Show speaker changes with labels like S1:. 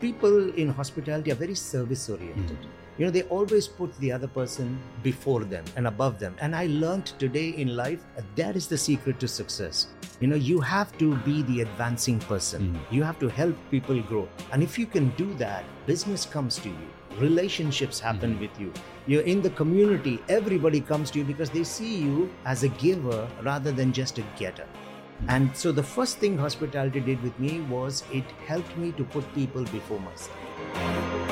S1: people in hospitality are very service oriented. Hmm. You know, they always put the other person before them and above them. And I learned today in life that that is the secret to success. You know, you have to be the advancing person, hmm. you have to help people grow. And if you can do that, business comes to you, relationships happen hmm. with you. You're in the community, everybody comes to you because they see you as a giver rather than just a getter. And so the first thing hospitality did with me was it helped me to put people before myself.